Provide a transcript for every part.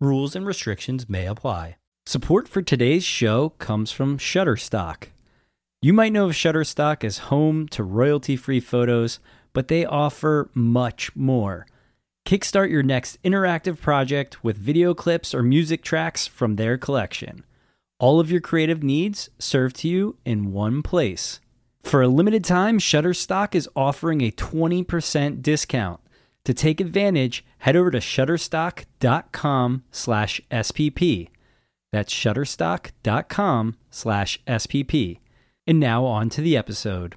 Rules and restrictions may apply. Support for today's show comes from Shutterstock. You might know of Shutterstock as home to royalty-free photos, but they offer much more. Kickstart your next interactive project with video clips or music tracks from their collection. All of your creative needs served to you in one place. For a limited time, Shutterstock is offering a 20% discount. To take advantage, head over to shutterstock.com slash SPP. That's shutterstock.com slash SPP. And now on to the episode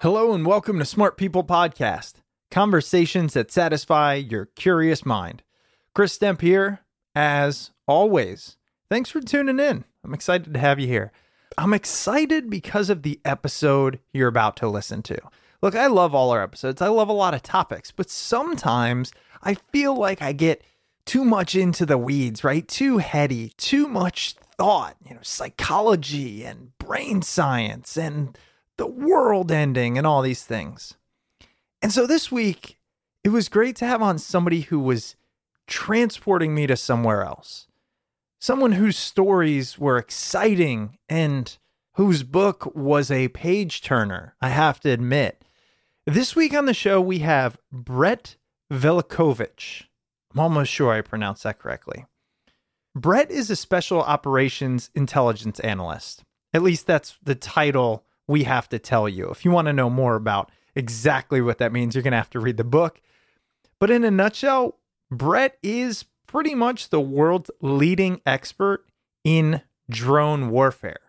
Hello and welcome to Smart People Podcast, conversations that satisfy your curious mind. Chris Stemp here, as always. Thanks for tuning in. I'm excited to have you here. I'm excited because of the episode you're about to listen to. Look, I love all our episodes. I love a lot of topics, but sometimes I feel like I get too much into the weeds, right? Too heady, too much thought, you know, psychology and brain science and the world ending and all these things. And so this week, it was great to have on somebody who was transporting me to somewhere else. Someone whose stories were exciting and whose book was a page turner, I have to admit. This week on the show, we have Brett Velicovich. I'm almost sure I pronounced that correctly. Brett is a special operations intelligence analyst. At least that's the title we have to tell you. If you want to know more about exactly what that means, you're going to have to read the book. But in a nutshell, Brett is pretty much the world's leading expert in drone warfare.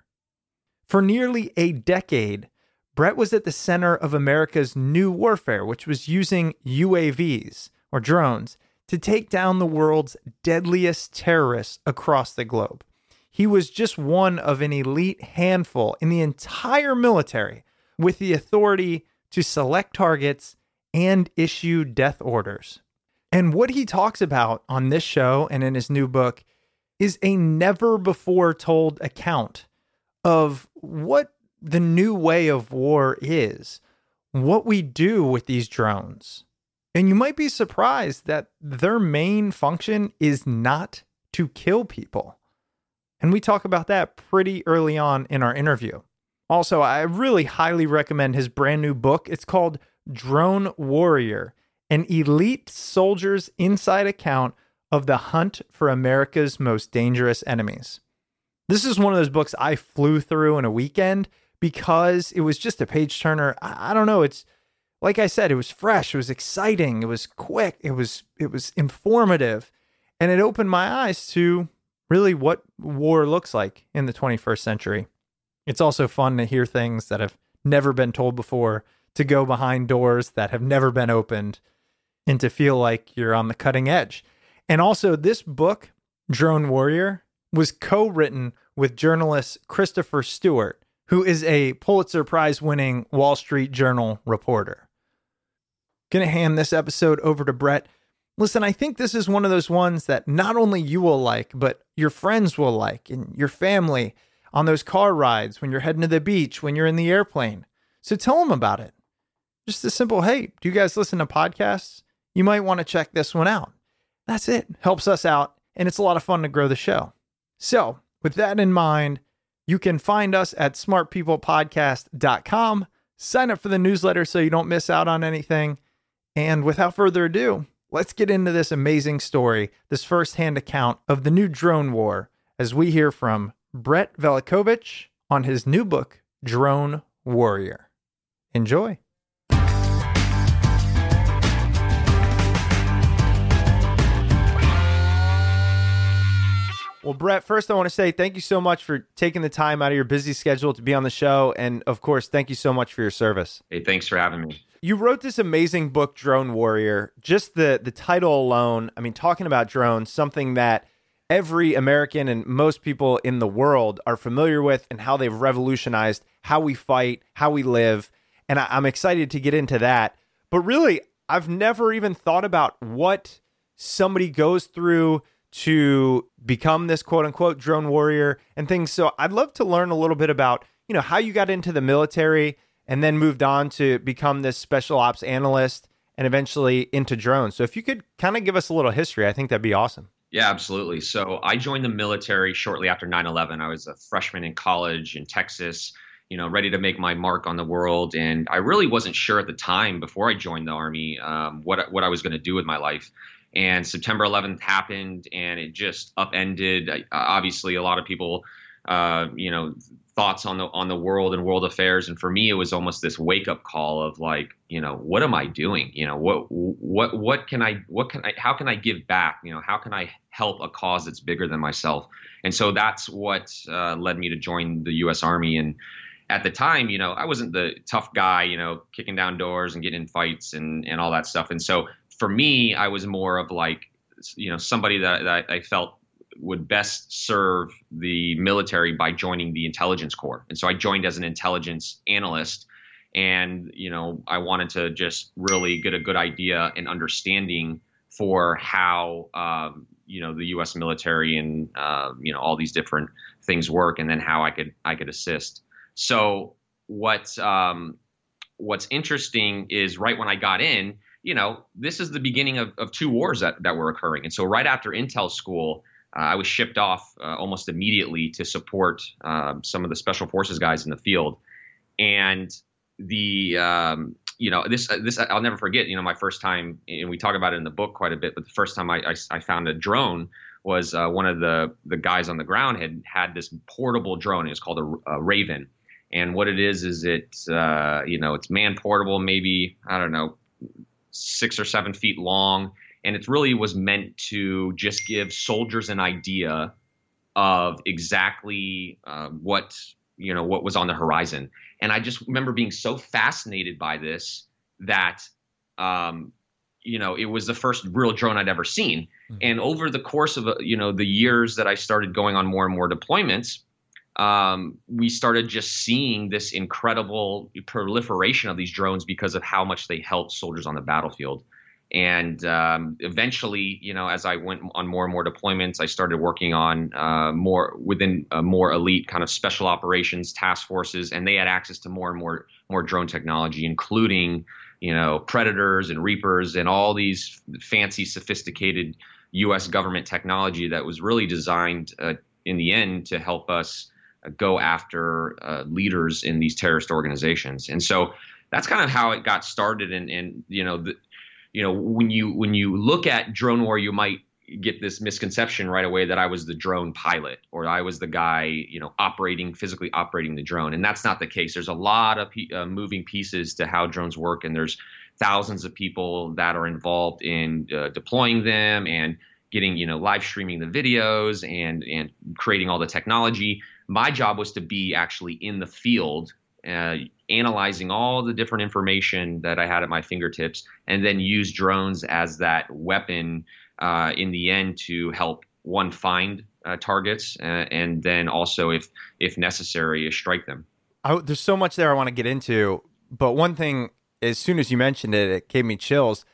For nearly a decade, Brett was at the center of America's new warfare, which was using UAVs or drones to take down the world's deadliest terrorists across the globe. He was just one of an elite handful in the entire military with the authority to select targets and issue death orders. And what he talks about on this show and in his new book is a never before told account of what the new way of war is, what we do with these drones. And you might be surprised that their main function is not to kill people. And we talk about that pretty early on in our interview. Also, I really highly recommend his brand new book. It's called Drone Warrior An Elite Soldier's Inside Account of the Hunt for America's Most Dangerous Enemies. This is one of those books I flew through in a weekend because it was just a page turner. I, don't know. It's like I said, it was fresh, it was exciting, it was quick, it was it was informative, and it opened my eyes to really what war looks like in the 21st century. It's also fun to hear things that have never been told before, to go behind doors that have never been opened. and to feel like you're on the cutting edge. And also, this book, Drone Warrior, was co written with journalist Christopher Stewart, who is a Pulitzer Prize winning Wall Street Journal reporter. Gonna hand this episode over to Brett. Listen, I think this is one of those ones that not only you will like, but your friends will like and your family on those car rides, when you're heading to the beach, when you're in the airplane. So tell them about it. Just a simple, hey, do you guys listen to podcasts? You might want to check this one out. That's it. Helps us out, and it's a lot of fun to grow the show. So, with that in mind, you can find us at smartpeoplepodcast.com. Sign up for the newsletter so you don't miss out on anything. And without further ado, let's get into this amazing story, this firsthand account of the new drone war, as we hear from Brett Velicovich on his new book, Drone Warrior. Enjoy. Well, Brett, first I want to say thank you so much for taking the time out of your busy schedule to be on the show. And of course, thank you so much for your service. Hey, thanks for having me. You wrote this amazing book, Drone Warrior. Just the the title alone, I mean, talking about drones, something that every American and most people in the world are familiar with and how they've revolutionized how we fight, how we live. And I, I'm excited to get into that. But really, I've never even thought about what somebody goes through to become this quote unquote drone warrior and things. So I'd love to learn a little bit about, you know, how you got into the military and then moved on to become this special ops analyst and eventually into drones. So if you could kind of give us a little history, I think that'd be awesome. Yeah, absolutely. So I joined the military shortly after 9 11. I was a freshman in college in Texas, you know, ready to make my mark on the world. And I really wasn't sure at the time before I joined the Army um, what, what I was going to do with my life. And September 11th happened and it just upended. Obviously, a lot of people, uh, you know, thoughts on the on the world and world affairs. And for me it was almost this wake up call of like you know what am i doing? You know what what what can i what can i how can i give back? You know how can i help a cause that's bigger than myself? And so that's what uh, led me to join the us army. And at the time you know i wasn't the tough guy you know kicking down doors and getting in fights and and all that stuff. And so for me i was more of like you know somebody that, that i felt would best serve the military by joining the intelligence corps. And so I joined as an intelligence analyst. And, you know, I wanted to just really get a good idea and understanding for how, um, you know, the U.S. military and, uh, you know, all these different things work and then how I could, I could assist. So what, um, what's interesting is right when I got in, you know, this is the beginning of, of two wars that, that were occurring. And so right after Intel school, I was shipped off uh, almost immediately to support um, some of the special forces guys in the field, and the um, you know this uh, this I'll never forget. You know, my first time, and we talk about it in the book quite a bit. But the first time I I, I found a drone was uh, one of the the guys on the ground had had this portable drone. It was called a, a Raven, and what it is is it uh, you know it's man portable, maybe I don't know six or seven feet long and it really was meant to just give soldiers an idea of exactly uh, what you know what was on the horizon. And I just remember being so fascinated by this that um, you know it was the first real drone I'd ever seen. Mm-hmm. And over the course of uh, you know the years that I started going on more and more deployments, um, we started just seeing this incredible proliferation of these drones because of how much they helped soldiers on the battlefield. And um, eventually, you know, as I went on more and more deployments, I started working on uh, more within more elite kind of special operations task forces, and they had access to more and more more drone technology, including you know predators and reapers and all these fancy, sophisticated U.S. government technology that was really designed uh, in the end to help us uh, go after uh, leaders in these terrorist organizations. And so that's kind of how it got started. And, and you know, the, you know when you when you look at drone war you might get this misconception right away that I was the drone pilot or I was the guy, you know, operating physically operating the drone, and that's not the case. There's a lot of uh, moving pieces to how drones work, and there's thousands of people that are involved in uh, deploying them and getting, you know, live streaming the videos and and creating all the technology. My job was to be actually in the field uh, analyzing all the different information that I had at my fingertips, and then use drones as that weapon uh, in the end to help one find uh, targets, uh, and then also, if if necessary, strike them. I, there's so much there I want to get into, but one thing, as soon as you mentioned it, it gave me chills.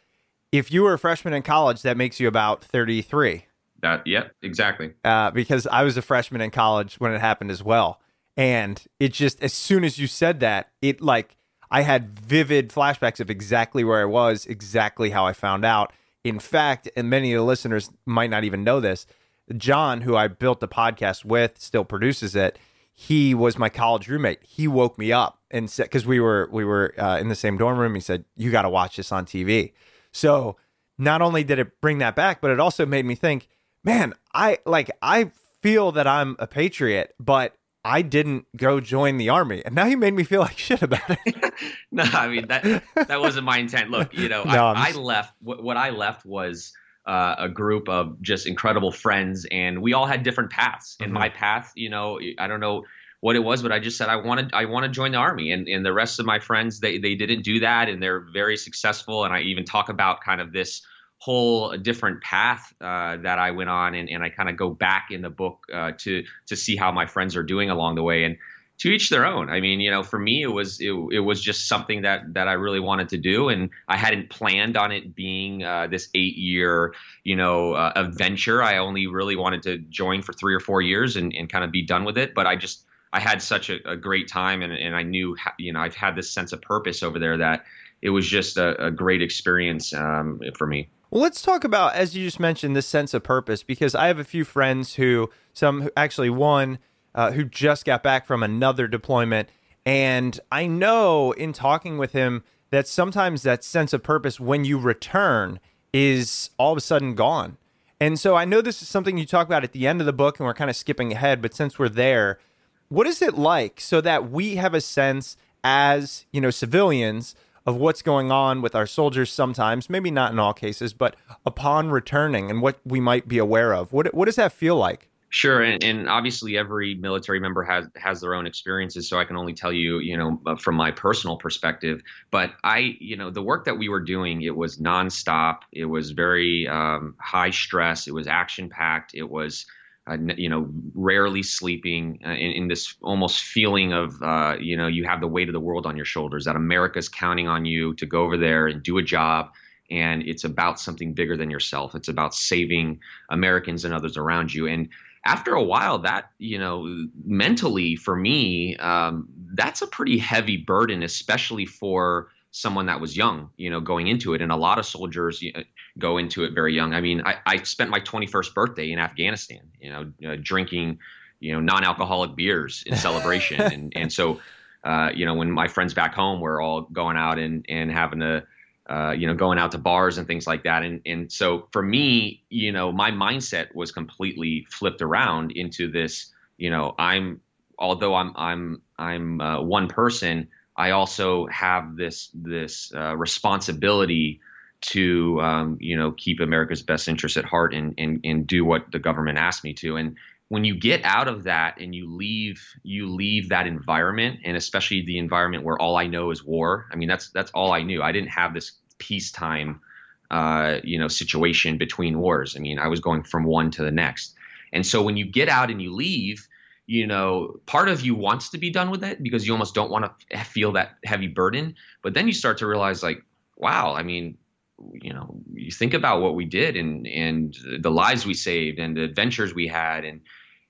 If you were a freshman in college, that makes you about 33. That, yep, exactly. Uh, because I was a freshman in college when it happened as well, and it just as soon as you said that, it like I had vivid flashbacks of exactly where I was, exactly how I found out. In fact, and many of the listeners might not even know this, John, who I built the podcast with, still produces it. He was my college roommate. He woke me up and said, because we were we were uh, in the same dorm room. He said, "You got to watch this on TV." So not only did it bring that back, but it also made me think, man, I like I feel that I'm a patriot, but I didn't go join the army, and now you made me feel like shit about it. no, I mean that that wasn't my intent. Look, you know, no, I, I, left. What, what I left was uh, a group of just incredible friends, and we all had different paths. In mm-hmm. my path, you know, I don't know what it was, but I just said I wanted I want to join the army, and and the rest of my friends they they didn't do that, and they're very successful. And I even talk about kind of this whole different path uh, that I went on, and, and I kind of go back in the book uh, to to see how my friends are doing along the way, and to each their own. I mean, you know, for me, it was it, it was just something that that I really wanted to do, and I hadn't planned on it being uh, this eight year, you know, uh, adventure. I only really wanted to join for three or four years and, and kind of be done with it. But I just I had such a, a great time, and and I knew, you know, I've had this sense of purpose over there that it was just a, a great experience um, for me. Well, let's talk about, as you just mentioned, this sense of purpose, because I have a few friends who, some actually one uh, who just got back from another deployment. And I know in talking with him that sometimes that sense of purpose when you return is all of a sudden gone. And so I know this is something you talk about at the end of the book, and we're kind of skipping ahead, but since we're there, what is it like so that we have a sense as, you know, civilians of what's going on with our soldiers sometimes, maybe not in all cases, but upon returning and what we might be aware of? What what does that feel like? Sure, and, and, obviously every military member has has their own experiences, so I can only tell you, you know, uh, from my personal perspective. But I, you know, the work that we were doing, it was nonstop. It was very um, high stress. It was action packed. It was, uh, you know, rarely sleeping. Uh, in, in, this almost feeling of, uh, you know, you have the weight of the world on your shoulders. That America's counting on you to go over there and do a job and it's about something bigger than yourself. It's about saving Americans and others around you. And after a while, that you know, mentally for me, um, that's a pretty heavy burden, especially for someone that was young, you know, going into it. And a lot of soldiers you know, go into it very young. I mean, I, I, spent my 21st birthday in Afghanistan, you know, uh, drinking, you know, non-alcoholic beers in celebration. and, and so, uh, you know, when my friends back home were all going out and, and having to, uh, you know, going out to bars and things like that. And and so for me, you know, my mindset was completely flipped around into this. You know, I'm although I'm I'm I'm uh, one person, I also have this this uh, responsibility to um, you know keep America's best interest at heart and, and and do what the government asked me to. And when you get out of that and you leave you leave that environment and especially the environment where all I know is war. I mean that's that's all I knew. I didn't have this peacetime uh, you know situation between wars. I mean I was going from one to the next. And so when you get out and you leave, you know, part of you wants to be done with it because you almost don't want to feel that heavy burden. But then you start to realize, like, wow, I mean, you know, you think about what we did and and the lives we saved and the adventures we had and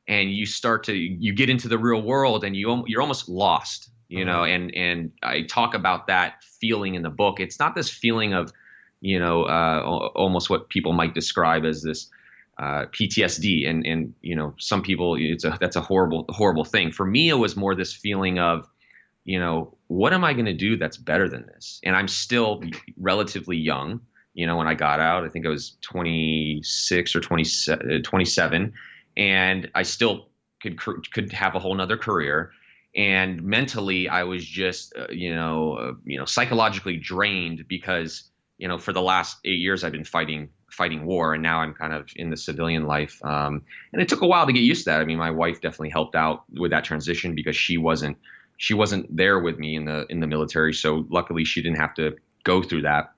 and you start to you get into the real world and you you're almost lost you know uh-huh. and and i talk about that feeling in the book it's not this feeling of you know uh, almost what people might describe as this uh, PTSD and and you know some people it's a that's a horrible horrible thing. For me it was more this feeling of you know what am I going to do that's better than this? And I'm still relatively young. You know when I got out I think I was 26 or 27, 27 and I still could could have a whole nother career. And mentally, I was just uh, you know uh, you know psychologically drained because you know for the last eight years I've been fighting fighting war, and now I'm kind of in the civilian life. Um, and it took a while to get used to that. I mean, my wife definitely helped out with that transition because she wasn't she wasn't there with me in the in the military, so luckily she didn't have to go through that.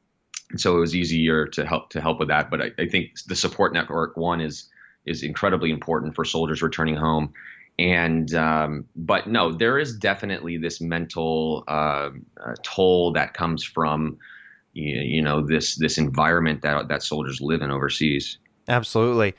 And so it was easier to help to help with that. But I, I think the support network one is is incredibly important for soldiers returning home. And um, but no, there is definitely this mental uh, uh, toll that comes from you, know this this environment that that soldiers live in overseas. Absolutely.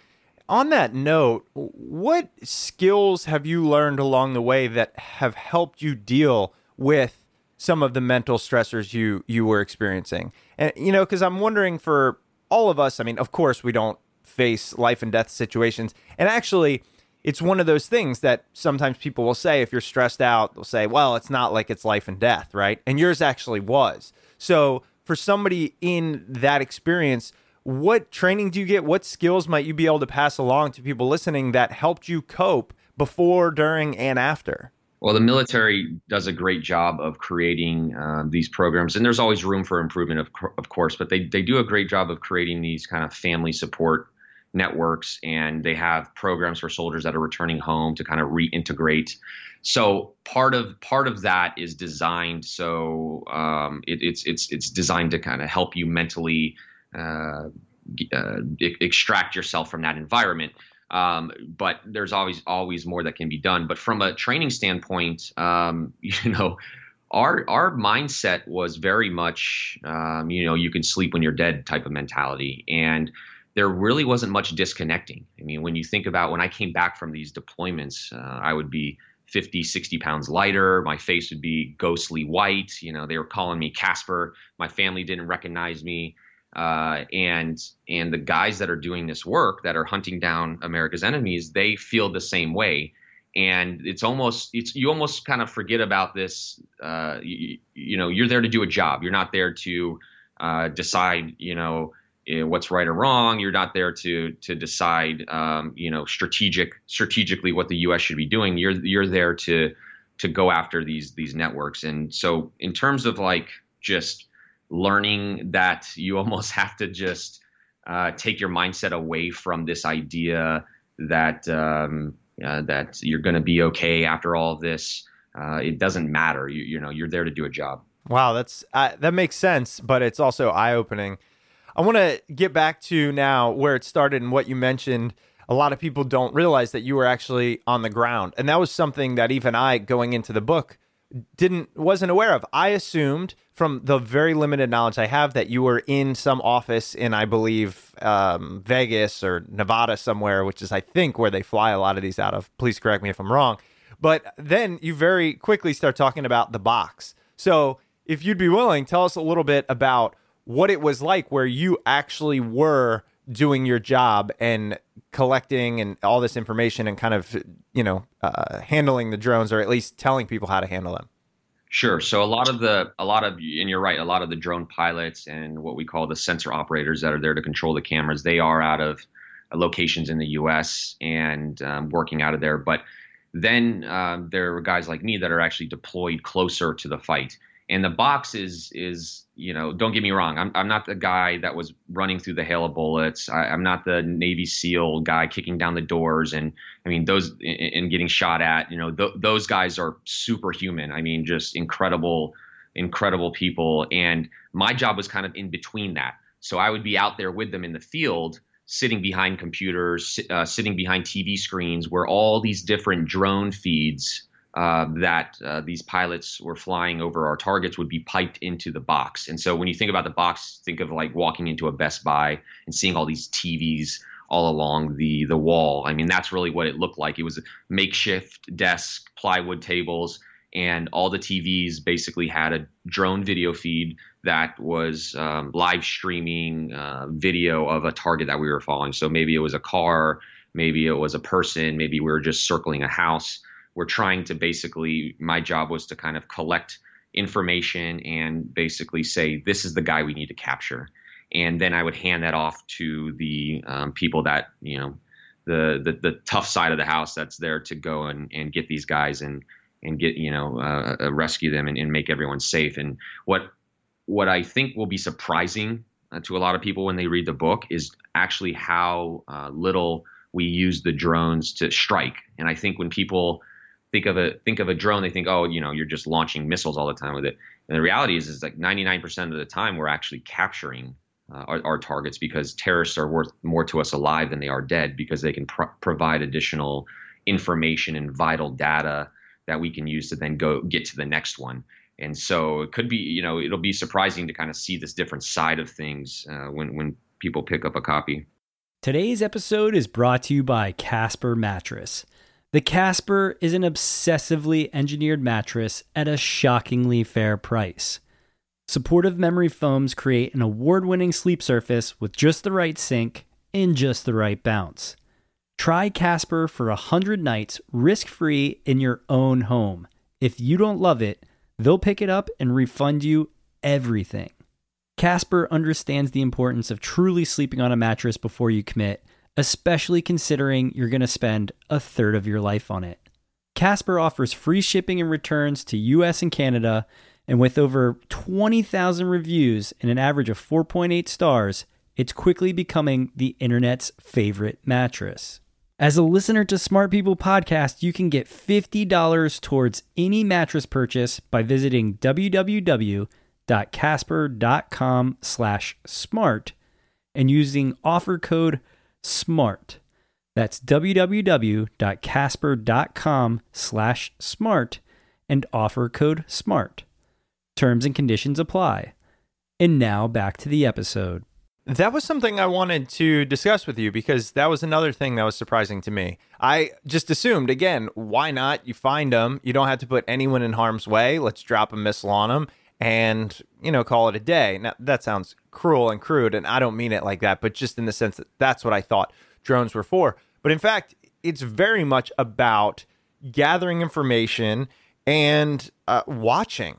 On that note, what skills have you learned along the way that have helped you deal with some of the mental stressors you you were experiencing? And you know, because I'm wondering for all of us, I mean, of course, we don't face life and death situations, and actually. It's one of those things that sometimes people will say if you're stressed out, they'll say, well, it's not like it's life and death, right? And yours actually was. So, for somebody in that experience, what training do you get? What skills might you be able to pass along to people listening that helped you cope before, during, and after? Well, the military does a great job of creating uh, these programs, and there's always room for improvement, of, of course, but they, they do a great job of creating these kind of family support networks, and they have programs for soldiers that are returning home to kind of reintegrate. So part of part of that is designed so um, it, it's it's it's designed to kind of help you mentally uh, uh, extract yourself from that environment. Um, but there's always always more that can be done. But from a training standpoint, um, you know, our our mindset was very much, um, you know, you can sleep when you're dead type of mentality, and there really wasn't much disconnecting. I mean, when you think about when I came back from these deployments, uh, I would be 50, 60 pounds lighter. My face would be ghostly white. You know, they were calling me Casper. My family didn't recognize me. Uh, and and the guys that are doing this work that are hunting down America's enemies, they feel the same way. And it's almost it's you almost kind of forget about this. Uh, you, you, know, you're there to do a job. You're not there to uh, decide. You know. Eh, what's right or wrong? You're not there to to decide, um, you know, strategic strategically what the U.S. should be doing. You're you're there to to go after these these networks. And so, in terms of like just learning that you almost have to just uh, take your mindset away from this idea that um, uh, that you're going to be okay after all of this. Uh, it doesn't matter. You, you know, you're there to do a job. Wow, that's uh, that makes sense, but it's also eye opening. I want to get back to now where it started and what you mentioned. A lot of people don't realize that you were actually on the ground, and that was something that even I, going into the book, didn't wasn't aware of. I assumed from the very limited knowledge I have that you were in some office in I believe um, Vegas or Nevada somewhere, which is I think where they fly a lot of these out of. Please correct me if I'm wrong. But then you very quickly start talking about the box. So if you'd be willing, tell us a little bit about what it was like where you actually were doing your job and collecting and all this information and kind of you know uh, handling the drones or at least telling people how to handle them? Sure. So a lot of the a lot of and you're right a lot of the drone pilots and what we call the sensor operators that are there to control the cameras they are out of locations in the us and um, working out of there. But then uh, there are guys like me that are actually deployed closer to the fight. And the box is is you know don't get me wrong i'm, I'm not the guy that was running through the hail of bullets. I, am not the navy seal guy kicking down the doors and i mean those and getting shot at you know th- those guys are superhuman. I mean just incredible incredible people. And my job was kind of in between that. So i would be out there with them in the field sitting behind computers uh, sitting behind tv screens where all these different drone feeds uh, that uh, these pilots were flying over our targets would be piped into the box. And so when you think about the box, think of like walking into a Best Buy and seeing all these TVs all along the the wall. I mean, that's really what it looked like. It was a makeshift desk, plywood tables, and all the TVs basically had a drone video feed that was um, live streaming uh, video of a target that we were following. So maybe it was a car, maybe it was a person, maybe we were just circling a house we're trying to basically my job was to kind of collect information and basically say this is the guy we need to capture. And then i would hand that off to the um, people that you know the, the the tough side of the house that's there to go and, and get these guys and and get you know uh, uh, rescue them and, and make everyone safe. And what what i think will be surprising uh, to a lot of people when they read the book is actually how uh, little we use the drones to strike. And i think when people think of a think of a drone, they think, oh, you know, you're just launching missiles all the time with it. And the reality is, is like 99% of the time, we're actually capturing uh, our, our, targets because terrorists are worth more to us alive than they are dead because they can provide additional information and vital data that we can use to then go get to the next one. And so it could be, you know, it'll be surprising to kind of see this different side of things uh, when when people pick up a copy. Today's episode is brought to you by Casper Mattress. The Casper is an obsessively engineered mattress at a shockingly fair price. Supportive memory foams create an award winning sleep surface with just the right sink and just the right bounce. Try Casper for 100 nights risk free in your own home. If you don't love it, they'll pick it up and refund you everything. Casper understands the importance of truly sleeping on a mattress before you commit, especially considering you're going to spend a third of your life on it. Casper offers free shipping and returns to US and Canada, and with over 20,000 reviews and an average of 4.8 stars, it's quickly becoming the internet's favorite mattress. As a listener to Smart People Podcast, you can get $50 towards any mattress purchase by visiting www.casper.com slash smart and using offer code SMART. That's www.casper.com slash smart and offer code SMART. Terms and conditions apply. And now back to the episode. That was something I wanted to discuss with you because that was another thing that was surprising to me. I just assumed, again, why not? You find them, you don't have to put anyone in harm's way. Let's drop a missile on them and, you know, call it a day. Now, that sounds cruel and crude, and I don't mean it like that, but just in the sense that that's what I thought drones were for. But in fact, it's very much about gathering information and uh, watching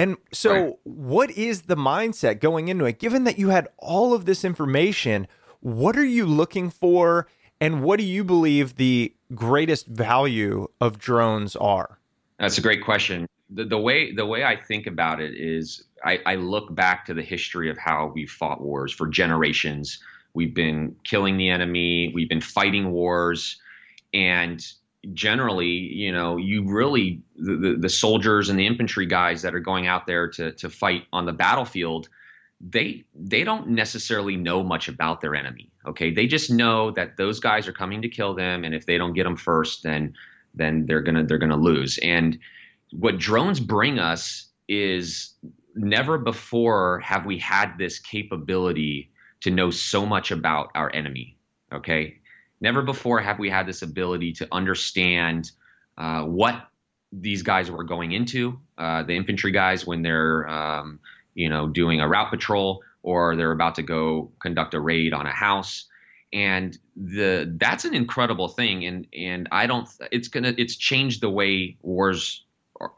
and so, right. what is the mindset going into it? Given that you had all of this information, what are you looking for? And what do you believe the greatest value of drones are? That's a great question. The, the way the way I think about it is I, I look back to the history of how we've fought wars for generations. We've been killing the enemy, we've been fighting wars, and generally, you know, you really the, the, the soldiers and the infantry guys that are going out there to to fight on the battlefield, they they don't necessarily know much about their enemy. Okay, they just know that those guys are coming to kill them, and if they don't get them first, then then they're gonna they're gonna lose. And what drones bring us is never before have we had this capability to know so much about our enemy. Okay, Never before have we had this ability to understand uh, what these guys were going into. Uh, the infantry guys, when they're um, you know doing a route patrol or they're about to go conduct a raid on a house, and the that's an incredible thing. And and I don't. It's gonna. It's changed the way wars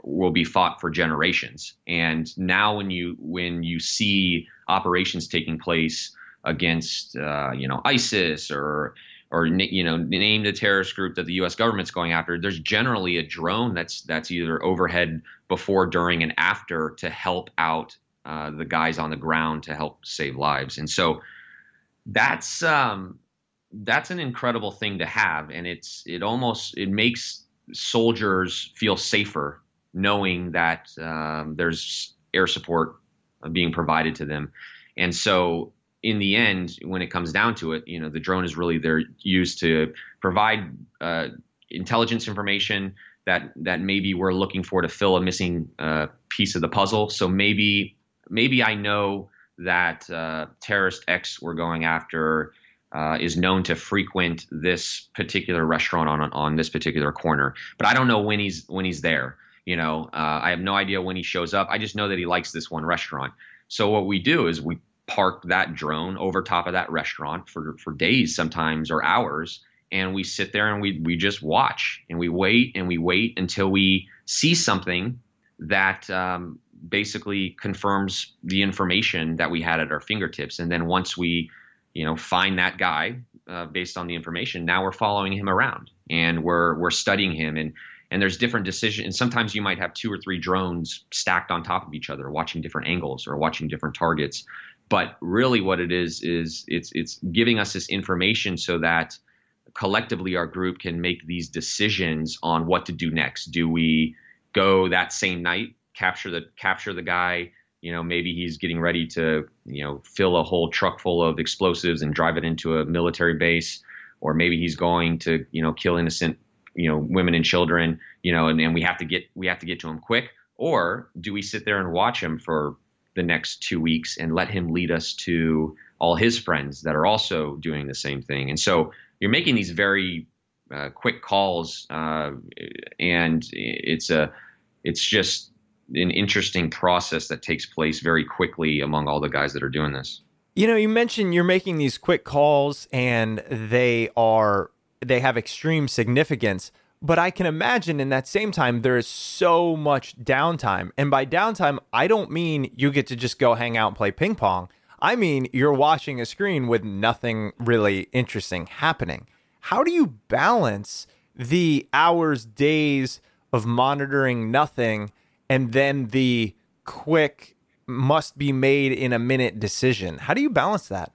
will be fought for generations. And now when you when you see operations taking place against uh, you know ISIS or or you know name the terrorist group that the U.S. government's going after. There's generally a drone that's that's either overhead before, during, and after to help out uh, the guys on the ground to help save lives. And so that's um, that's an incredible thing to have, and it's it almost it makes soldiers feel safer knowing that um, there's air support being provided to them. And so in the end, when it comes down to it, you know, the drone is really there used to provide uh, intelligence information that that maybe we're looking for to fill a missing uh, piece of the puzzle. So maybe maybe I know that uh, terrorist X we're going after uh, is known to frequent this particular restaurant on on this particular corner, but I don't know when he's when he's there. You know, uh, I have no idea when he shows up. I just know that he likes this one restaurant. So what we do is we park that drone over top of that restaurant for for days sometimes or hours and we sit there and we we just watch and we wait and we wait until we see something that um, basically confirms the information that we had at our fingertips and then once we you know find that guy uh, based on the information now we're following him around and we're we're studying him and and there's different decisions and sometimes you might have two or three drones stacked on top of each other watching different angles or watching different targets but really what it is is it's it's giving us this information so that collectively our group can make these decisions on what to do next. Do we go that same night, capture the capture the guy? You know, maybe he's getting ready to you know fill a whole truck full of explosives and drive it into a military base, or maybe he's going to you know kill innocent you know women and children. You know, and, and we have to get we have to get to him quick. Or do we sit there and watch him for the next two weeks and let him lead us to all his friends that are also doing the same thing? And so you're making these very uh, quick calls, uh, and it's a it's just an interesting process that takes place very quickly among all the guys that are doing this. You know, you mentioned you're making these quick calls, and they are they have extreme significance. But I can imagine in that same time, there is so much downtime. And by downtime, I don't mean you get to just go hang out and play ping pong. I mean, you're watching a screen with nothing really interesting happening. How do you balance the hours, days of monitoring nothing and then the quick must be made in a minute decision? How do you balance that?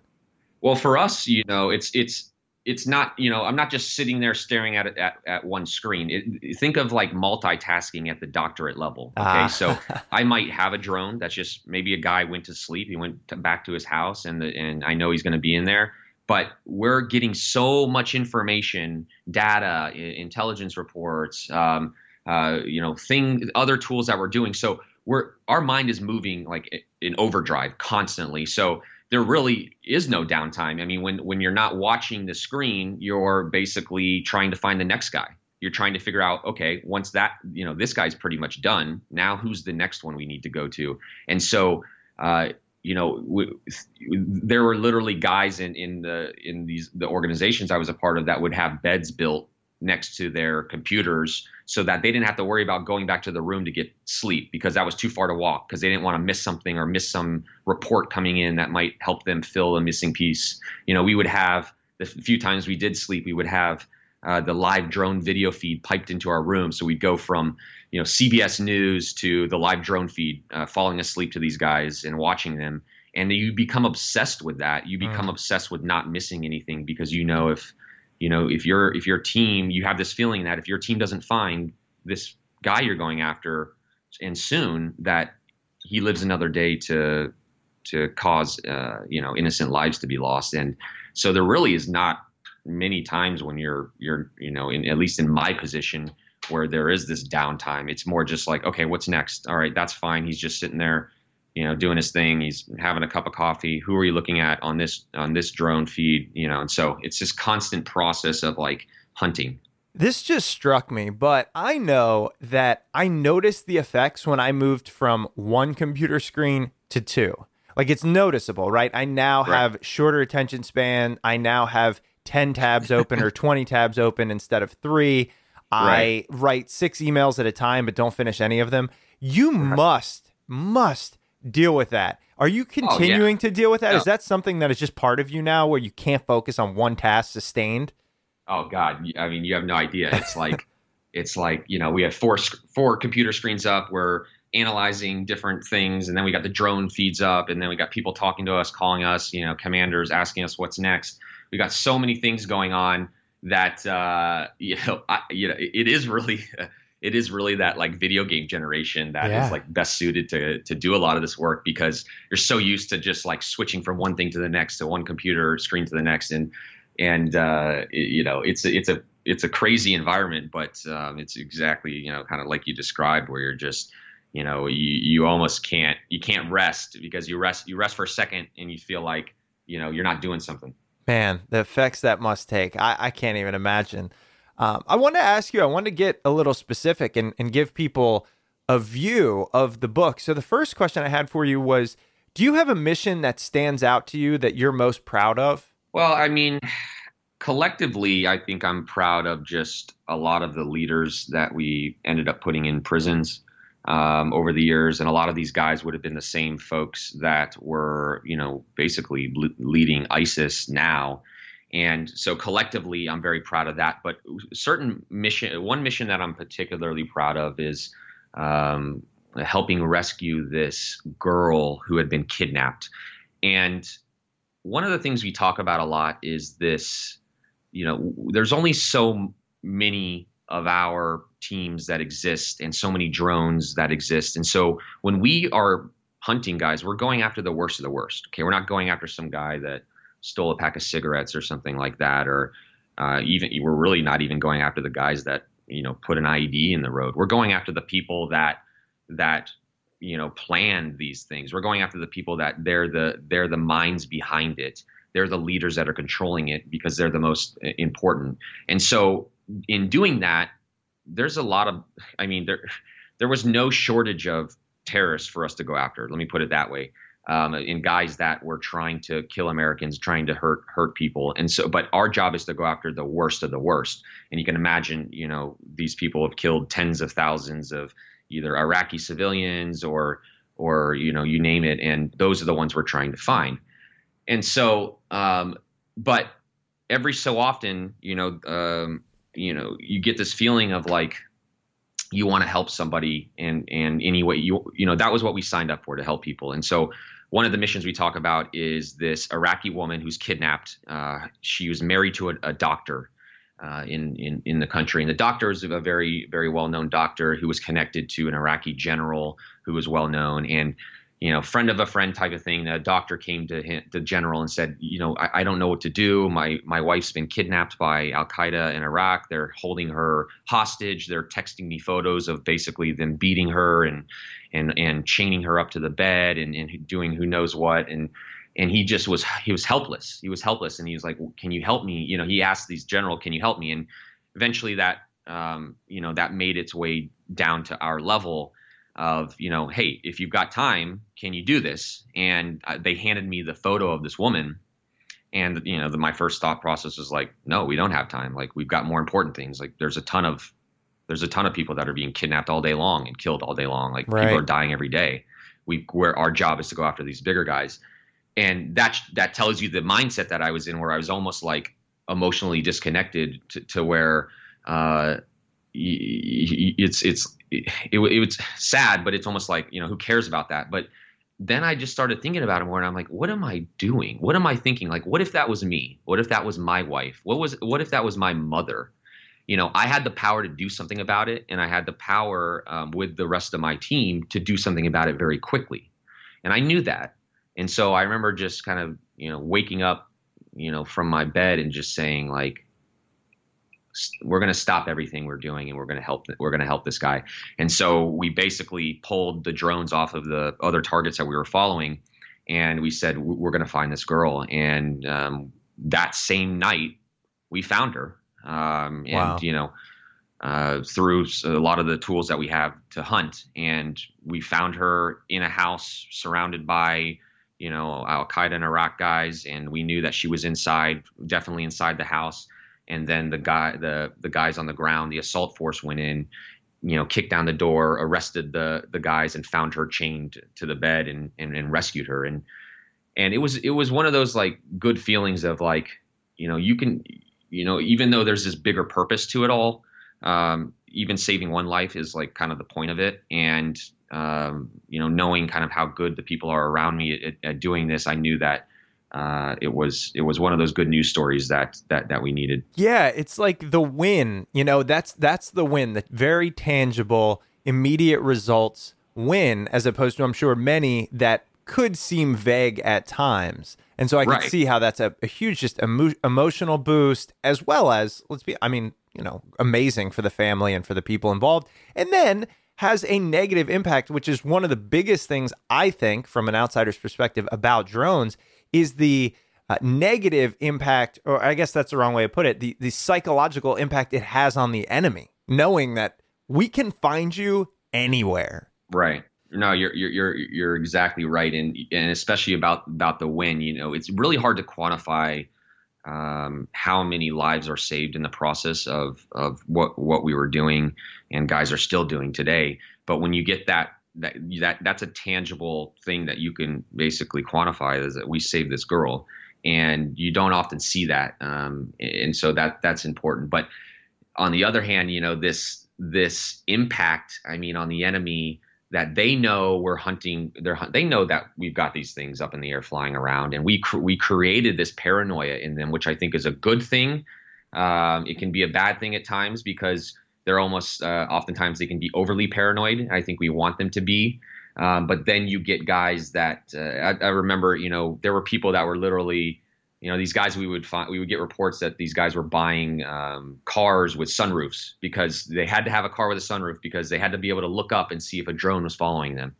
Well, for us, you know, it's it's it's not you know i'm not just sitting there staring at it at, at one screen. It, think of like multitasking at the doctorate level okay? Ah. so i might have a drone that's just maybe a guy went to sleep he went to, back to his house and the, and i know he's going to be in there. But we're getting so much information data intelligence reports um, uh, you know thing other tools that we're doing. So we're our mind is moving like in overdrive constantly. So there really is no downtime. I mean, when when you're not watching the screen, you're basically trying to find the next guy. You're trying to figure out, okay, once that you know this guy's pretty much done, now who's the next one we need to go to? And so, uh, you know, w- there were literally guys in in the in these the organizations I was a part of that would have beds built next to their computers so that they didn't have to worry about going back to the room to get sleep because that was too far to walk because they didn't want to miss something or miss some report coming in that might help them fill a missing piece. You know, we would have the few times we did sleep, we would have uh, the live drone video feed piped into our room. So we'd go from, you know, CBS News to the live drone feed, uh, falling asleep to these guys and watching them. And you become obsessed with that. You become mm. obsessed with not missing anything because you know if you know if your if your team you have this feeling that if your team doesn't find this guy you're going after and soon that he lives another day to to cause uh, you know innocent lives to be lost. And so there really is not many times when you're you're you know in at least in my position where there is this downtime. It's more just like okay what's next? All right that's fine. He's just sitting there you know, doing his thing. He's having a cup of coffee. Who are you looking at on this on this drone feed? You know, and so it's this constant process of like hunting. This just struck me, but I know that I noticed the effects when I moved from one computer screen to two. Like it's noticeable, right? I now right. have shorter attention span. I now have 10 tabs open or 20 tabs open instead of three. Right. I write six emails at a time, but don't finish any of them. You right. must, must deal with that. Are you continuing oh, yeah. to deal with that? Is that something that is just part of you now where you can't focus on one task sustained? Oh God, I mean, you have no idea. It's like it's like, you know, we have four four computer screens up, we're analyzing different things and then we got the drone feeds up and then we got people talking to us, calling us, you know, commanders asking us what's next. We got so many things going on that uh, you know, I, you know, it is really it is really that like video game generation that yeah. is like best suited to to do a lot of this work because you're so used to just like switching from one thing to the next to one computer screen to the next. And and uh, it, you know it's it's a it's a crazy environment but um, it's exactly you know kind of like you described where you're just you know you you almost can't you can't rest because you rest you rest for a second and you feel like you know you're not doing something. Man the effects that must take. I, I can't even imagine um, I want to ask you, I want to get a little specific and, and give people a view of the book. So, the first question I had for you was Do you have a mission that stands out to you that you're most proud of? Well, I mean, collectively, I think I'm proud of just a lot of the leaders that we ended up putting in prisons um, over the years. And a lot of these guys would have been the same folks that were, you know, basically leading ISIS now. And so collectively, I'm very proud of that. But certain mission, one mission that I'm particularly proud of is um, helping rescue this girl who had been kidnapped. And one of the things we talk about a lot is this you know, there's only so many of our teams that exist and so many drones that exist. And so when we are hunting guys, we're going after the worst of the worst. Okay, we're not going after some guy that stole a pack of cigarettes or something like that, or uh, even we're really not even going after the guys that you know put an IED in the road. We're going after the people that that you know planned these things. We're going after the people that they're the they're the minds behind it. They're the leaders that are controlling it because they're the most uh, important. And so in doing that, there's a lot of I mean there there was no shortage of terrorists for us to go after. Let me put it that way. Um, in guys that were trying to kill Americans, trying to hurt hurt people, and so. But our job is to go after the worst of the worst. And you can imagine, you know, these people have killed tens of thousands of either Iraqi civilians or or you know you name it, and those are the ones we're trying to find. And so, um, but every so often, you know, um, you know, you get this feeling of like you want to help somebody and and anyway you you know that was what we signed up for to help people and so one of the missions we talk about is this Iraqi woman who's kidnapped. Uh, she was married to a, a doctor uh, in, in in the country, and the doctor is a very very well known doctor who was connected to an Iraqi general who was well known. And you know, friend of a friend type of thing. The doctor came to him, the general and said, you know, I, I, don't know what to do. My my wife's been kidnapped by Al Qaeda in Iraq. They're holding her hostage. They're texting me photos of basically them beating her and and and chaining her up to the bed and, and doing who knows what. And and he just was he was helpless. He was helpless, and he was like, "Can you help me?" You know, he asked these general, "Can you help me?" And eventually, that um, you know that made its way down to our level of you know hey if you've got time can you do this? And uh, they handed me the photo of this woman. And you know the, my first thought process was like no we don't have time. Like we've got more important things. Like there's a ton of there's a ton of people that are being kidnapped all day long and killed all day long. Like right. people are dying every day. We where our job is to go after these bigger guys. And that that tells you the mindset that I was in where I was almost like emotionally disconnected to, to where uh, it's it's it, it, it was sad, but it's almost like you know who cares about that. But then I just started thinking about it more, and I'm like, what am I doing? What am I thinking? Like, what if that was me? What if that was my wife? What was what if that was my mother? You know, I had the power to do something about it, and I had the power um, with the rest of my team to do something about it very quickly, and I knew that. And so I remember just kind of you know waking up, you know, from my bed and just saying like, we're going to stop everything we're doing and we're going to help we're going to help this guy. And so we basically pulled the drones off of the other targets that we were following and we said we're going to find this girl. And um, that same night we found her. Um, and wow. you know uh, through a lot of the tools that we have to hunt. And we found her in a house surrounded by you know Al Qaeda and Iraq guys and we knew that she was inside definitely inside the house and then the guy the the guys on the ground the assault force went in you know kicked down the door arrested the the guys and found her chained to the bed and and, and rescued her. And and it was it was one of those like good feelings of like you know you can you know even though there's this bigger purpose to it all um, even saving one life is like kind of the point of it. And um, you know knowing kind of how good the people are around me at, at doing this i knew that uh, it was it was one of those good news stories that that that we needed. Yeah, it's like the win. You know, that's that's the win, the very tangible, immediate results win, as opposed to I'm sure many that could seem vague at times. And so I can right. see how that's a, a huge just emo- emotional boost, as well as let's be, I mean, you know, amazing for the family and for the people involved. And then has a negative impact, which is one of the biggest things I think from an outsider's perspective about drones is the uh, negative impact, or I guess that's the wrong way to put it, the, the psychological impact it has on the enemy, knowing that we can find you anywhere. Right. No, you're you're you're you're exactly right, and and especially about about the win. You know, it's really hard to quantify um, how many lives are saved in the process of of what what we were doing, and guys are still doing today. But when you get that that that that's a tangible thing that you can basically quantify is that we saved this girl. And you don't often see that um, and so that that's important. But on the other hand you know this this impact i mean on the enemy that they know we're hunting they're they know that we've got these things up in the air flying around. And we we created this paranoia in them which i think is a good thing. Um, it can be a bad thing at times because they're almost uh, oftentimes they can be overly paranoid. I think we want them to be. Um, but then you get guys that uh, I, I, remember, you know, there were people that were literally, you know, these guys we would find, we would get reports that these guys were buying um, cars with sunroofs because they had to have a car with a sunroof because they had to be able to look up and see if a drone was following them.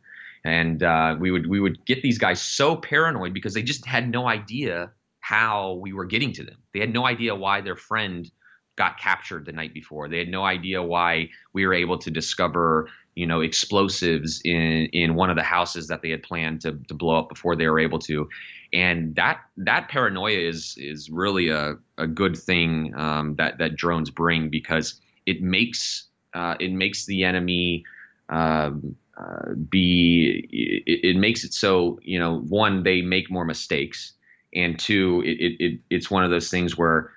And uh, we would we would get these guys so paranoid because they just had no idea how we were getting to them. They had no idea why their friend got captured the night before. They had no idea why we were able to discover, you know, explosives in in one of the houses that they had planned to to blow up before they were able to. And that that paranoia is is really a, a good thing um, that that drones bring because it makes uh, it makes the enemy um, uh, be it, it, makes it so you know one they make more mistakes and two it, it, it's one of those things where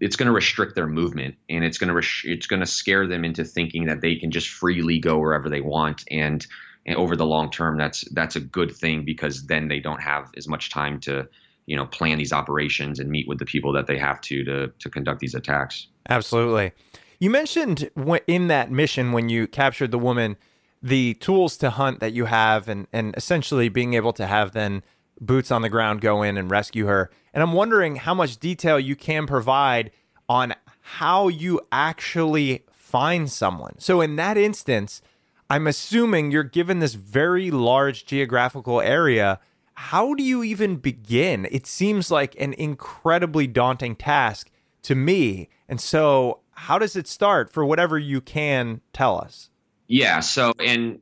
it's going to restrict their movement and it's going to res- it's going to scare them into thinking that they can just freely go wherever they want and, and over the long term that's that's a good thing because then they don't have as much time to you know plan these operations and meet with the people that they have to to to conduct these attacks. Absolutely. You mentioned in that mission when you captured the woman the tools to hunt that you have and and essentially being able to have then boots on the ground go in and rescue her. And I'm wondering how much detail you can provide on how you actually find someone. So, in that instance, I'm assuming you're given this very large geographical area. How do you even begin? It seems like an incredibly daunting task to me. And so, how does it start for whatever you can tell us? Yeah. So, and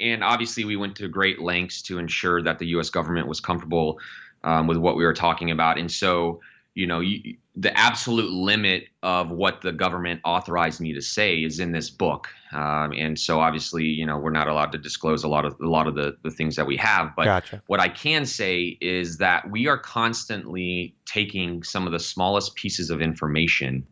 and obviously we went to great lengths to ensure that the U.S. government was comfortable um, with what we were talking about. And so, you know, you, the absolute limit of what the government authorized me to say is in this book. Um, and so, obviously, you know, we're not allowed to disclose a lot of a lot of the, the things that we have. But gotcha. what I can say is that we are constantly taking some of the smallest pieces of information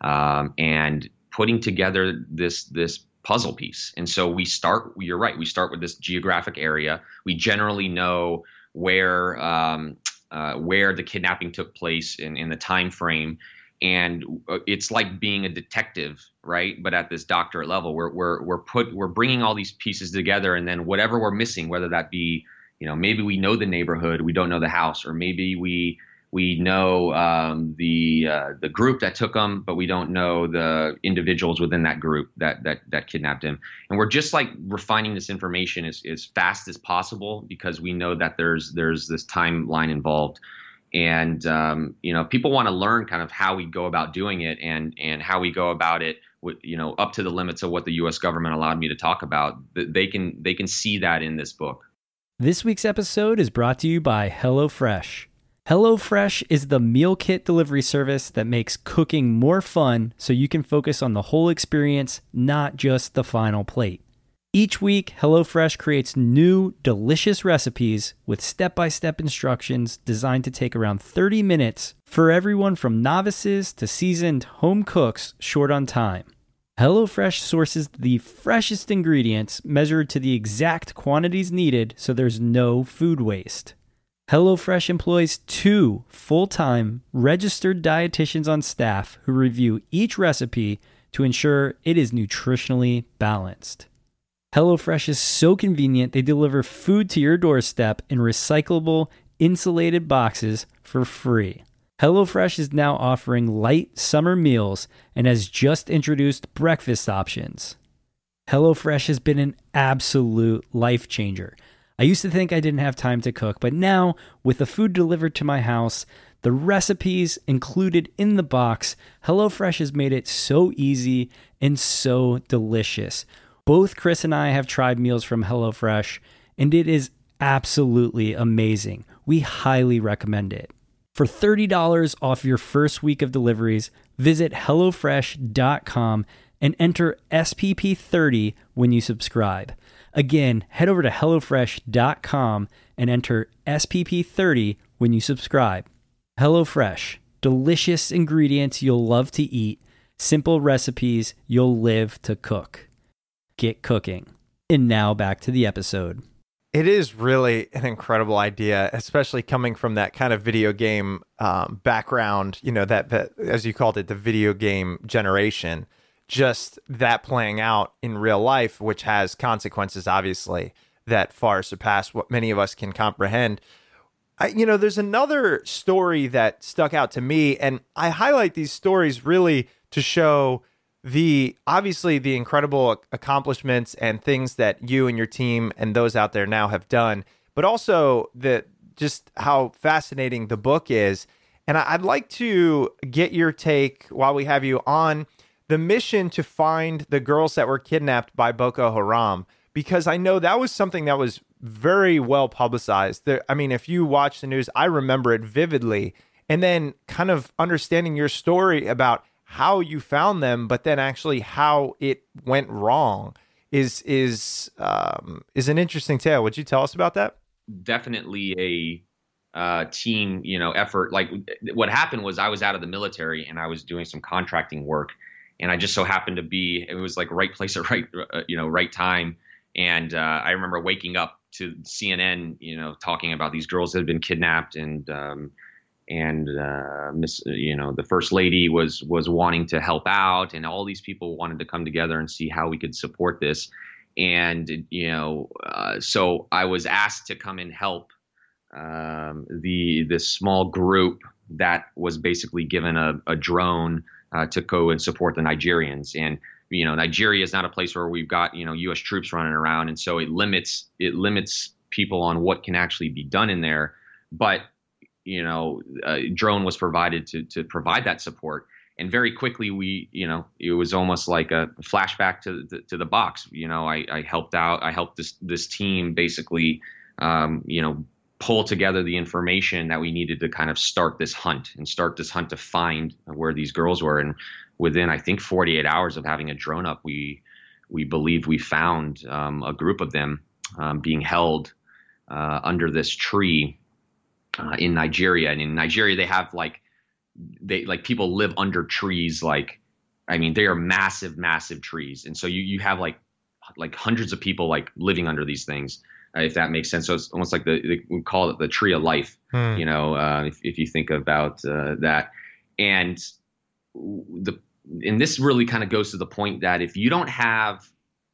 um, and putting together this this puzzle piece. And so we start, you're right, we start with this geographic area. We generally know where um, uh, where the kidnapping took place in, in the time frame. And uh, it's like being a detective, right? But at this doctorate level, we're, we're, we're put, we're bringing all these pieces together and then whatever we're missing, whether that be, you know, maybe we know the neighborhood, we don't know the house, or maybe we, we know um, the uh, the group that took him, but we don't know the individuals within that group that that that kidnapped him. And we're just like refining this information as, as fast as possible because we know that there's there's this timeline involved. And um, you know, people want to learn kind of how we go about doing it and and how we go about it. With, you know, up to the limits of what the U.S. government allowed me to talk about. They can they can see that in this book. This week's episode is brought to you by HelloFresh. HelloFresh is the meal kit delivery service that makes cooking more fun so you can focus on the whole experience, not just the final plate. Each week, HelloFresh creates new, delicious recipes with step by step instructions designed to take around 30 minutes for everyone from novices to seasoned home cooks short on time. HelloFresh sources the freshest ingredients measured to the exact quantities needed so there's no food waste. HelloFresh employs two full time registered dietitians on staff who review each recipe to ensure it is nutritionally balanced. HelloFresh is so convenient, they deliver food to your doorstep in recyclable, insulated boxes for free. HelloFresh is now offering light summer meals and has just introduced breakfast options. HelloFresh has been an absolute life changer. I used to think I didn't have time to cook, but now, with the food delivered to my house, the recipes included in the box, HelloFresh has made it so easy and so delicious. Both Chris and I have tried meals from HelloFresh, and it is absolutely amazing. We highly recommend it. For $30 off your first week of deliveries, visit HelloFresh.com and enter SPP30 when you subscribe. Again, head over to HelloFresh.com and enter SPP30 when you subscribe. HelloFresh, delicious ingredients you'll love to eat, simple recipes you'll live to cook. Get cooking. And now back to the episode. It is really an incredible idea, especially coming from that kind of video game um, background. You know that, that, as you called it, the video game generation. Just that playing out in real life, which has consequences, obviously, that far surpass what many of us can comprehend. I, you know, there's another story that stuck out to me, and I highlight these stories really to show the obviously the incredible accomplishments and things that you and your team and those out there now have done, but also the just how fascinating the book is. And I'd like to get your take while we have you on the mission to find the girls that were kidnapped by Boko Haram, because I know that was something that was very well publicized. There, I mean, if you watch the news, I remember it vividly. And then kind of understanding your story about how you found them, but then actually how it went wrong is is um, is an interesting tale. Would you tell us about that? Definitely a uh, team, you know, effort. Like what happened was I was out of the military and I was doing some contracting work, and I just so happened to be it was like right place at right uh, you know right time. And uh, I remember waking up to CNN, you know, talking about these girls that had been kidnapped and um, and uh, Miss, you know, the first lady was was wanting to help out, and all these people wanted to come together and see how we could support this. And you know, uh, so I was asked to come and help um, the this small group that was basically given a, a drone uh, to go and support the Nigerians. And you know, Nigeria is not a place where we've got you know U.S. troops running around, and so it limits it limits people on what can actually be done in there. But you know, drone was provided to to provide that support. And very quickly, we, you know, it was almost like a flashback to the, to the box. You know, I, I helped out. I helped this this team basically, um, you know, pull together the information that we needed to kind of start this hunt and start this hunt to find where these girls were. And within, I think, 48 hours of having a drone up, we we believe we found um, a group of them um, being held uh, under this tree uh, in Nigeria. And in Nigeria, they have like they like people live under trees. Like, I mean, they are massive, massive trees, and so you you have like like hundreds of people like living under these things. If that makes sense, so it's almost like the, the we call it the tree of life. Hmm. You know, uh, if if you think about uh, that, and the and this really kind of goes to the point that if you don't have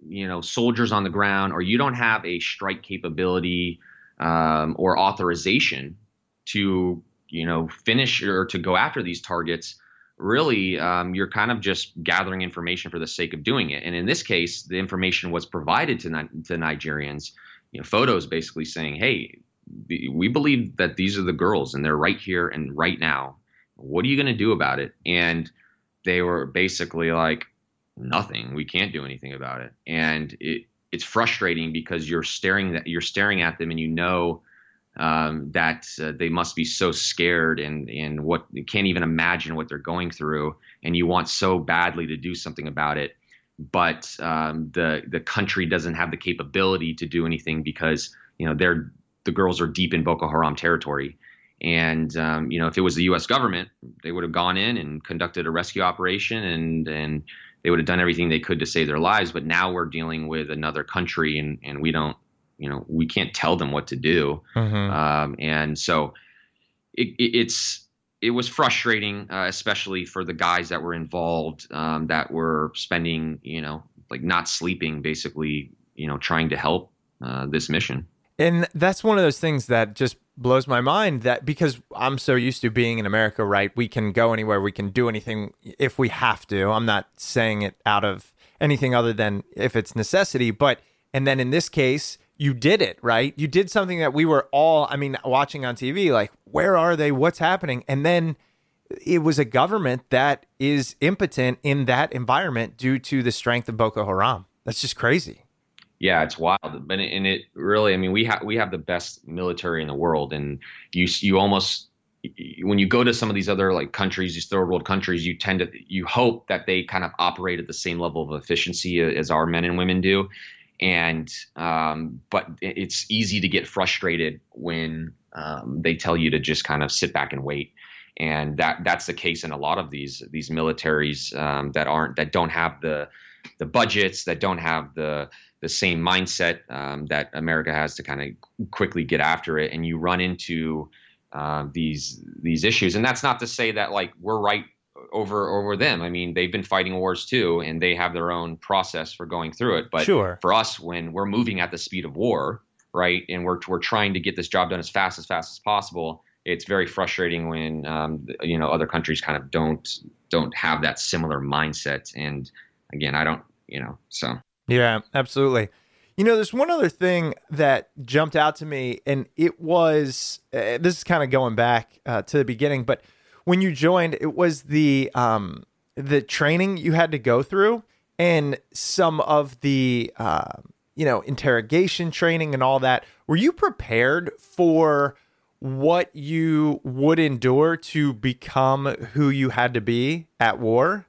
you know soldiers on the ground or you don't have a strike capability um, or authorization to you know finish or to go after these targets really um, you're kind of just gathering information for the sake of doing it and in this case the information was provided to, to nigerians you know photos basically saying hey we believe that these are the girls and they're right here and right now. What are you going to do about it? And they were basically like nothing. We can't do anything about it. And it, it's frustrating because you're staring that you're staring at them and you know um, that uh, they must be so scared and and what can't even imagine what they're going through, and you want so badly to do something about it, but um, the the country doesn't have the capability to do anything because you know they're the girls are deep in Boko Haram territory. And um, you know, if it was the U.S. government, they would have gone in and conducted a rescue operation, and and they would have done everything they could to save their lives. But now we're dealing with another country, and and we don't you know we can't tell them what to do mm-hmm. um, and so it, it, it's it was frustrating uh, especially for the guys that were involved um, that were spending you know like not sleeping basically you know trying to help uh, this mission and that's one of those things that just blows my mind that because I'm so used to being in America, right? We can go anywhere, we can do anything if we have to. I'm not saying it out of anything other than if it's necessity, but and then in this case, you did it, right? You did something that we were all, I mean, watching on TV, like, where are they? What's happening? And then it was a government that is impotent in that environment due to the strength of Boko Haram. That's just crazy. Yeah, it's wild, but and it really, I mean, we have we have the best military in the world, and you you almost when you go to some of these other like countries, these third world countries, you tend to you hope that they kind of operate at the same level of efficiency uh, as our men and women do, and um, but it's easy to get frustrated when um, they tell you to just kind of sit back and wait and that that's the case in a lot of these these militaries um, that aren't that don't have the the budgets, that don't have the the same mindset um, that America has to kind of quickly get after it, and you run into uh, these these issues. And that's not to say that like we're right over over them. I mean, they've been fighting wars too, and they have their own process for going through it. But Sure. for us, when we're moving at the speed of war, right, and we're we're trying to get this job done as fast as fast as possible, it's very frustrating when um, you know other countries kind of don't don't have that similar mindset. And again, I don't, you know, so Yeah, absolutely. You know, there's one other thing that jumped out to me, and it was uh, this is kind of going back uh, to the beginning, but when you joined, it was the um, the training you had to go through, and some of the uh, you know interrogation training and all that. Were you prepared for what you would endure to become who you had to be at war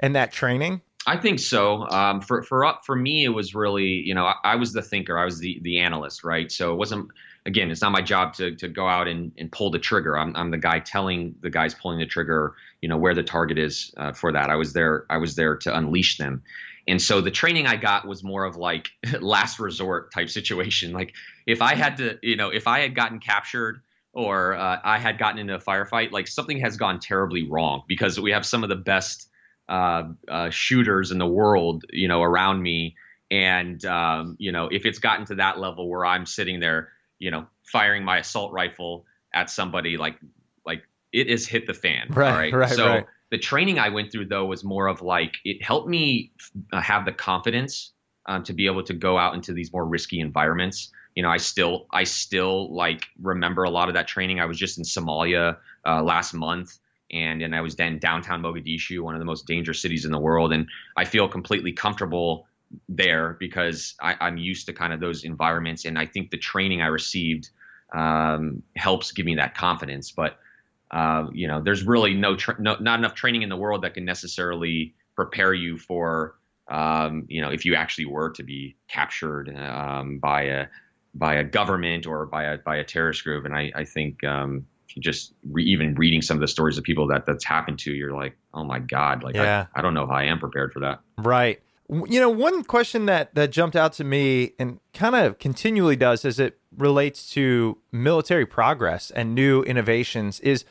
and that training? I think so. Um, for for for me, it was really you know I, I was the thinker, I was the the analyst, right? So it wasn't again, it's not my job to to go out and, and pull the trigger. I'm I'm the guy telling the guys pulling the trigger, you know, where the target is uh, for that. I was there. I was there to unleash them. And so the training I got was more of like last resort type situation. Like if I had to, you know, if I had gotten captured or uh, I had gotten into a firefight, like something has gone terribly wrong because we have some of the best uh, uh, shooters in the world, you know, around me. And um, you know, if it's gotten to that level where I'm sitting there, you know, firing my assault rifle at somebody, like like it has hit the fan. Right, right. right, so right. the training I went through though was more of like it helped me uh, have the confidence um, to be able to go out into these more risky environments. You know, I still I still like remember a lot of that training. I was just in Somalia uh, last month, and and I was then downtown Mogadishu, one of the most dangerous cities in the world, and I feel completely comfortable there because I, I'm used to kind of those environments, and I think the training I received um, helps give me that confidence. But uh, you know, there's really no, tra- no not enough training in the world that can necessarily prepare you for um, you know if you actually were to be captured um, by a by a government or by a by a terrorist group. And I I think um, just re- even reading some of the stories of people that that's happened to, you're like, oh my god, like Yeah. I, I don't know if I am prepared for that. Right. You know, one question that that jumped out to me and kind of continually does as it relates to military progress and new innovations is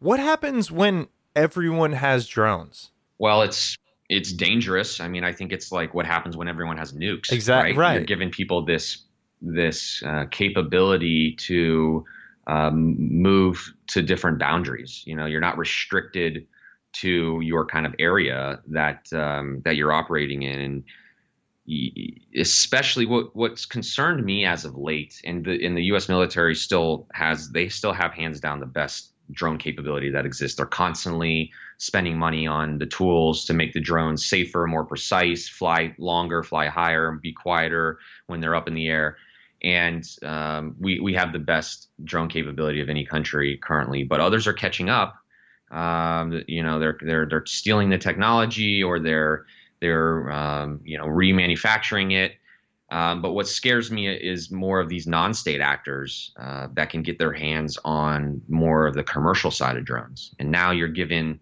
what happens when everyone has drones? Well, it's it's dangerous. I mean, I think it's like what happens when everyone has nukes. Exactly right. right. You're giving people this this uh, capability to um, move to different boundaries. You know, you're not restricted to your kind of area that um, that you're operating in, and especially what what's concerned me as of late, and the in the U.S. military still has they still have hands down the best drone capability that exists. They're constantly spending money on the tools to make the drones safer, more precise, fly longer, fly higher, be quieter when they're up in the air. And um, we we have the best drone capability of any country currently, but others are catching up. Um, you know, they're they're they're stealing the technology or they're they're um, you know remanufacturing it. Um, but what scares me is more of these non-state actors uh, that can get their hands on more of the commercial side of drones. And now you're given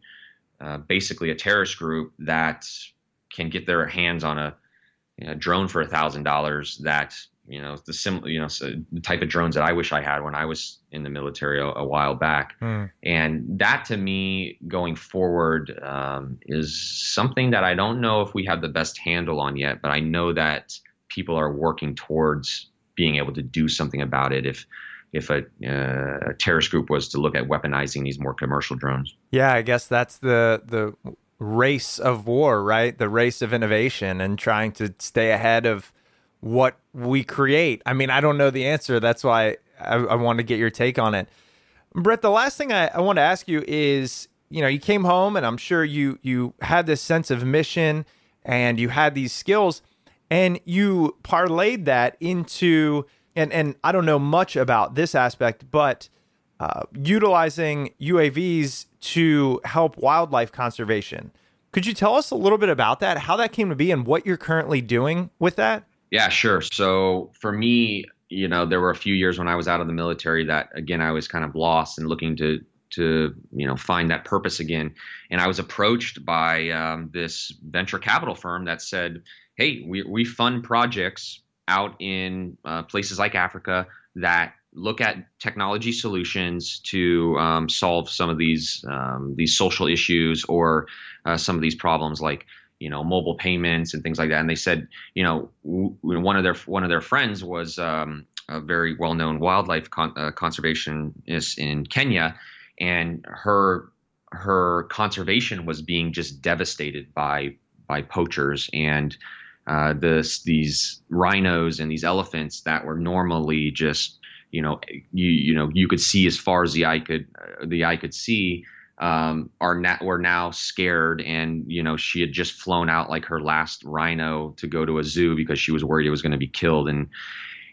uh, basically a terrorist group that can get their hands on a, you know, drone for a thousand dollars. That you know the sim, you know so the type of drones that I wish I had when I was in the military a, a while back. Hmm. And that to me, going forward, um, is something that I don't know if we have the best handle on yet, but I know that people are working towards being able to do something about it if if a, uh, a terrorist group was to look at weaponizing these more commercial drones. Yeah, I guess that's the the race of war, right? The race of innovation and trying to stay ahead of what we create. I mean, I don't know the answer. That's why I, I want to get your take on it. Brett, the last thing I, I want to ask you is, you know, you came home and I'm sure you you had this sense of mission and you had these skills and you parlayed that into and and I don't know much about this aspect, but uh, utilizing UAVs to help wildlife conservation. Could you tell us a little bit about that, how that came to be, and what you're currently doing with that? Yeah, sure. So for me, you know, there were a few years when I was out of the military that again I was kind of lost and looking to to you know find that purpose again. And I was approached by um, this venture capital firm that said, "Hey, we we fund projects out in uh, places like Africa that look at technology solutions to um, solve some of these um, these social issues or uh, some of these problems like you know mobile payments and things like that. And they said you know one of their one of their friends was um, a very well known wildlife con- uh, conservationist in Kenya. And her her conservation was being just devastated by by poachers. And uh, this these rhinos and these elephants that were normally just you know you you know you could see as far as the eye could uh, the eye could see um, are now were now scared and you know she had just flown out like her last rhino to go to a zoo because she was worried it was going to be killed and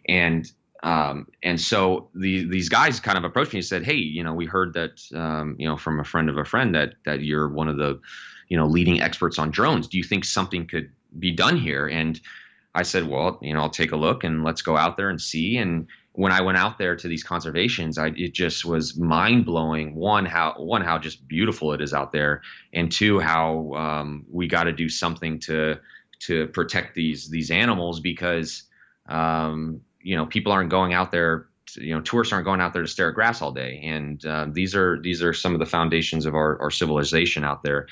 and um, and so the, these guys kind of approached me and said, "Hey, you know, we heard that um, you know from a friend of a friend that that you're one of the you know leading experts on drones. Do you think something could be done here?" And I said, "Well, you know, I'll take a look and let's go out there and see." And when I went out there to these conservations, I, it just was mind blowing. One, how one how just beautiful it is out there, and two, how um, we got to do something to to protect these these animals because um, you know people aren't going out there. You know, tourists aren't going out there to stare at grass all day, and uh, these are these are some of the foundations of our, our civilization out there.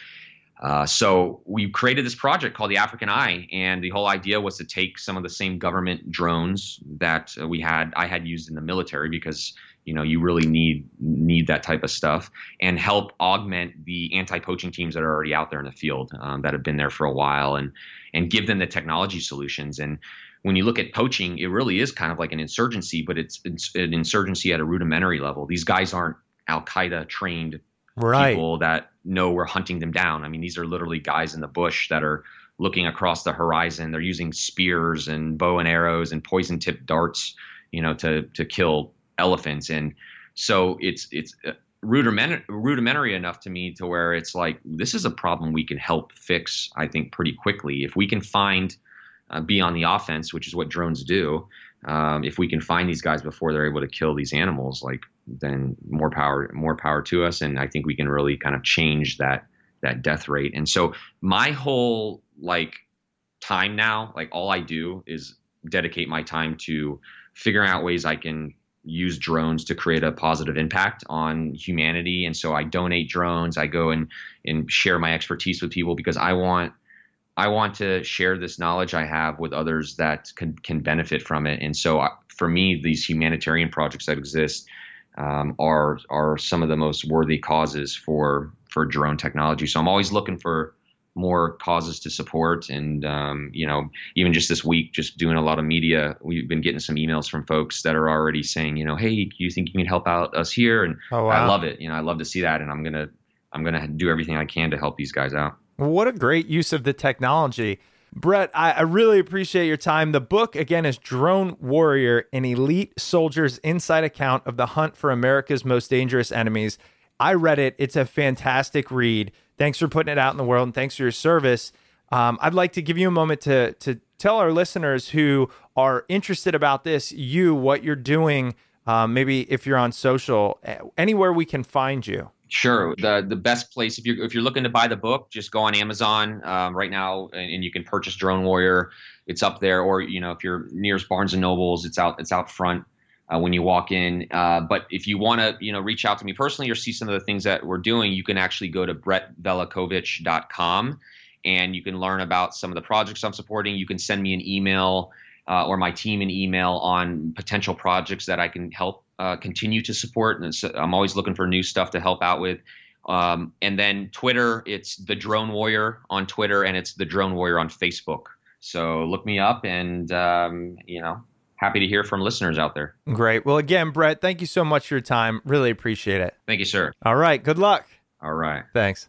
Uh, so we created this project called the African Eye, and the whole idea was to take some of the same government drones that uh, we had, I had used in the military because you know you really need need that type of stuff, and help augment the anti-poaching teams that are already out there in the field um, that have been there for a while, and and give them the technology solutions. And when you look at poaching, it really is kind of like an insurgency, but it's, it's an insurgency at a rudimentary level. These guys aren't Al Qaeda trained Right. people that know we're hunting them down. I mean, these are literally guys in the bush that are looking across the horizon. They're using spears and bow and arrows and poison tipped darts, you know, to to kill elephants. And so it's it's uh, rudimentary, rudimentary enough to me to where it's like this is a problem we can help fix. I think pretty quickly if we can find uh, be on the offense, which is what drones do. Um, if we can find these guys before they're able to kill these animals, like then more power, more power to us. And I think we can really kind of change that that death rate. And so my whole like time now, like all I do is dedicate my time to figuring out ways I can use drones to create a positive impact on humanity. And so I donate drones. I go and and share my expertise with people because I want I want to share this knowledge I have with others that can can benefit from it. And so, uh, for me, these humanitarian projects that exist um, are are some of the most worthy causes for for drone technology. So I'm always looking for more causes to support, and um, you know, even just this week, just doing a lot of media, we've been getting some emails from folks that are already saying, you know, hey, you think you can help out us here? And Oh, wow. I love it. You know, I love to see that, and I'm gonna I'm gonna do everything I can to help these guys out. What a great use of the technology. Brett, I, I really appreciate your time. The book, again, is Drone Warrior An Elite Soldier's Inside Account of the Hunt for America's Most Dangerous Enemies. I read it. It's a fantastic read. Thanks for putting it out in the world and thanks for your service. Um, I'd like to give you a moment to, to tell our listeners who are interested about this, you, what you're doing, um, maybe if you're on social, eh, anywhere we can find you. Sure. The the best place if you're if you're looking to buy the book, just go on Amazon um, right now, and, and you can purchase Drone Warrior. It's up there, or you know if you're nearest Barnes and Nobles, it's out it's out front uh, when you walk in. Uh, but if you want to you know reach out to me personally or see some of the things that we're doing, you can actually go to brettvelicovich.com and you can learn about some of the projects I'm supporting. You can send me an email uh, or my team an email on potential projects that I can help uh, continue to support. And so I'm always looking for new stuff to help out with. Um, and then Twitter, it's the Drone Warrior on Twitter, and it's the Drone Warrior on Facebook. So look me up, and um, you know, happy to hear from listeners out there. Great. Well, again, Brett, thank you so much for your time. Really appreciate it. Thank you, sir. All right. Good luck. All right. Thanks.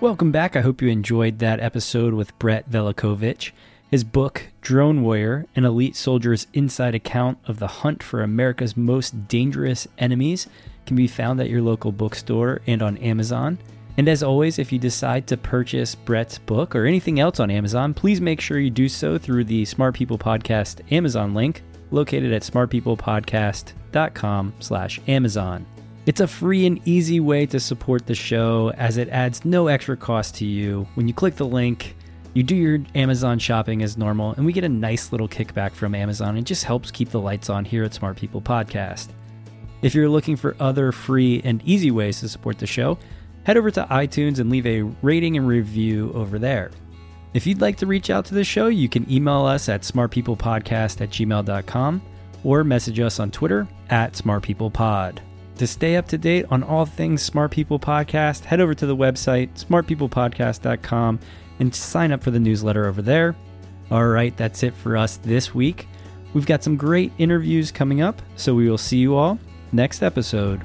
Welcome back. I hope you enjoyed that episode with Brett Velicovich. His book, Drone Warrior An Elite Soldier's Inside Account of the Hunt for America's Most Dangerous Enemies, can be found at your local bookstore and on Amazon. And as always, if you decide to purchase Brett's book or anything else on Amazon, please make sure you do so through the Smart People Podcast Amazon link located at smartpeoplepodcast.com slash Amazon. It's a free and easy way to support the show as it adds no extra cost to you. When you click the link, you do your Amazon shopping as normal, and we get a nice little kickback from Amazon. It just helps keep the lights on here at Smart People Podcast. If you're looking for other free and easy ways to support the show, head over to iTunes and leave a rating and review over there. If you'd like to reach out to the show, you can email us at smartpeoplepodcast at gmail.com or message us on Twitter at smartpeoplepod. To stay up to date on all things Smart People Podcast, head over to the website, smartpeoplepodcast.com, and sign up for the newsletter over there. All right, that's it for us this week. We've got some great interviews coming up, so we will see you all next episode.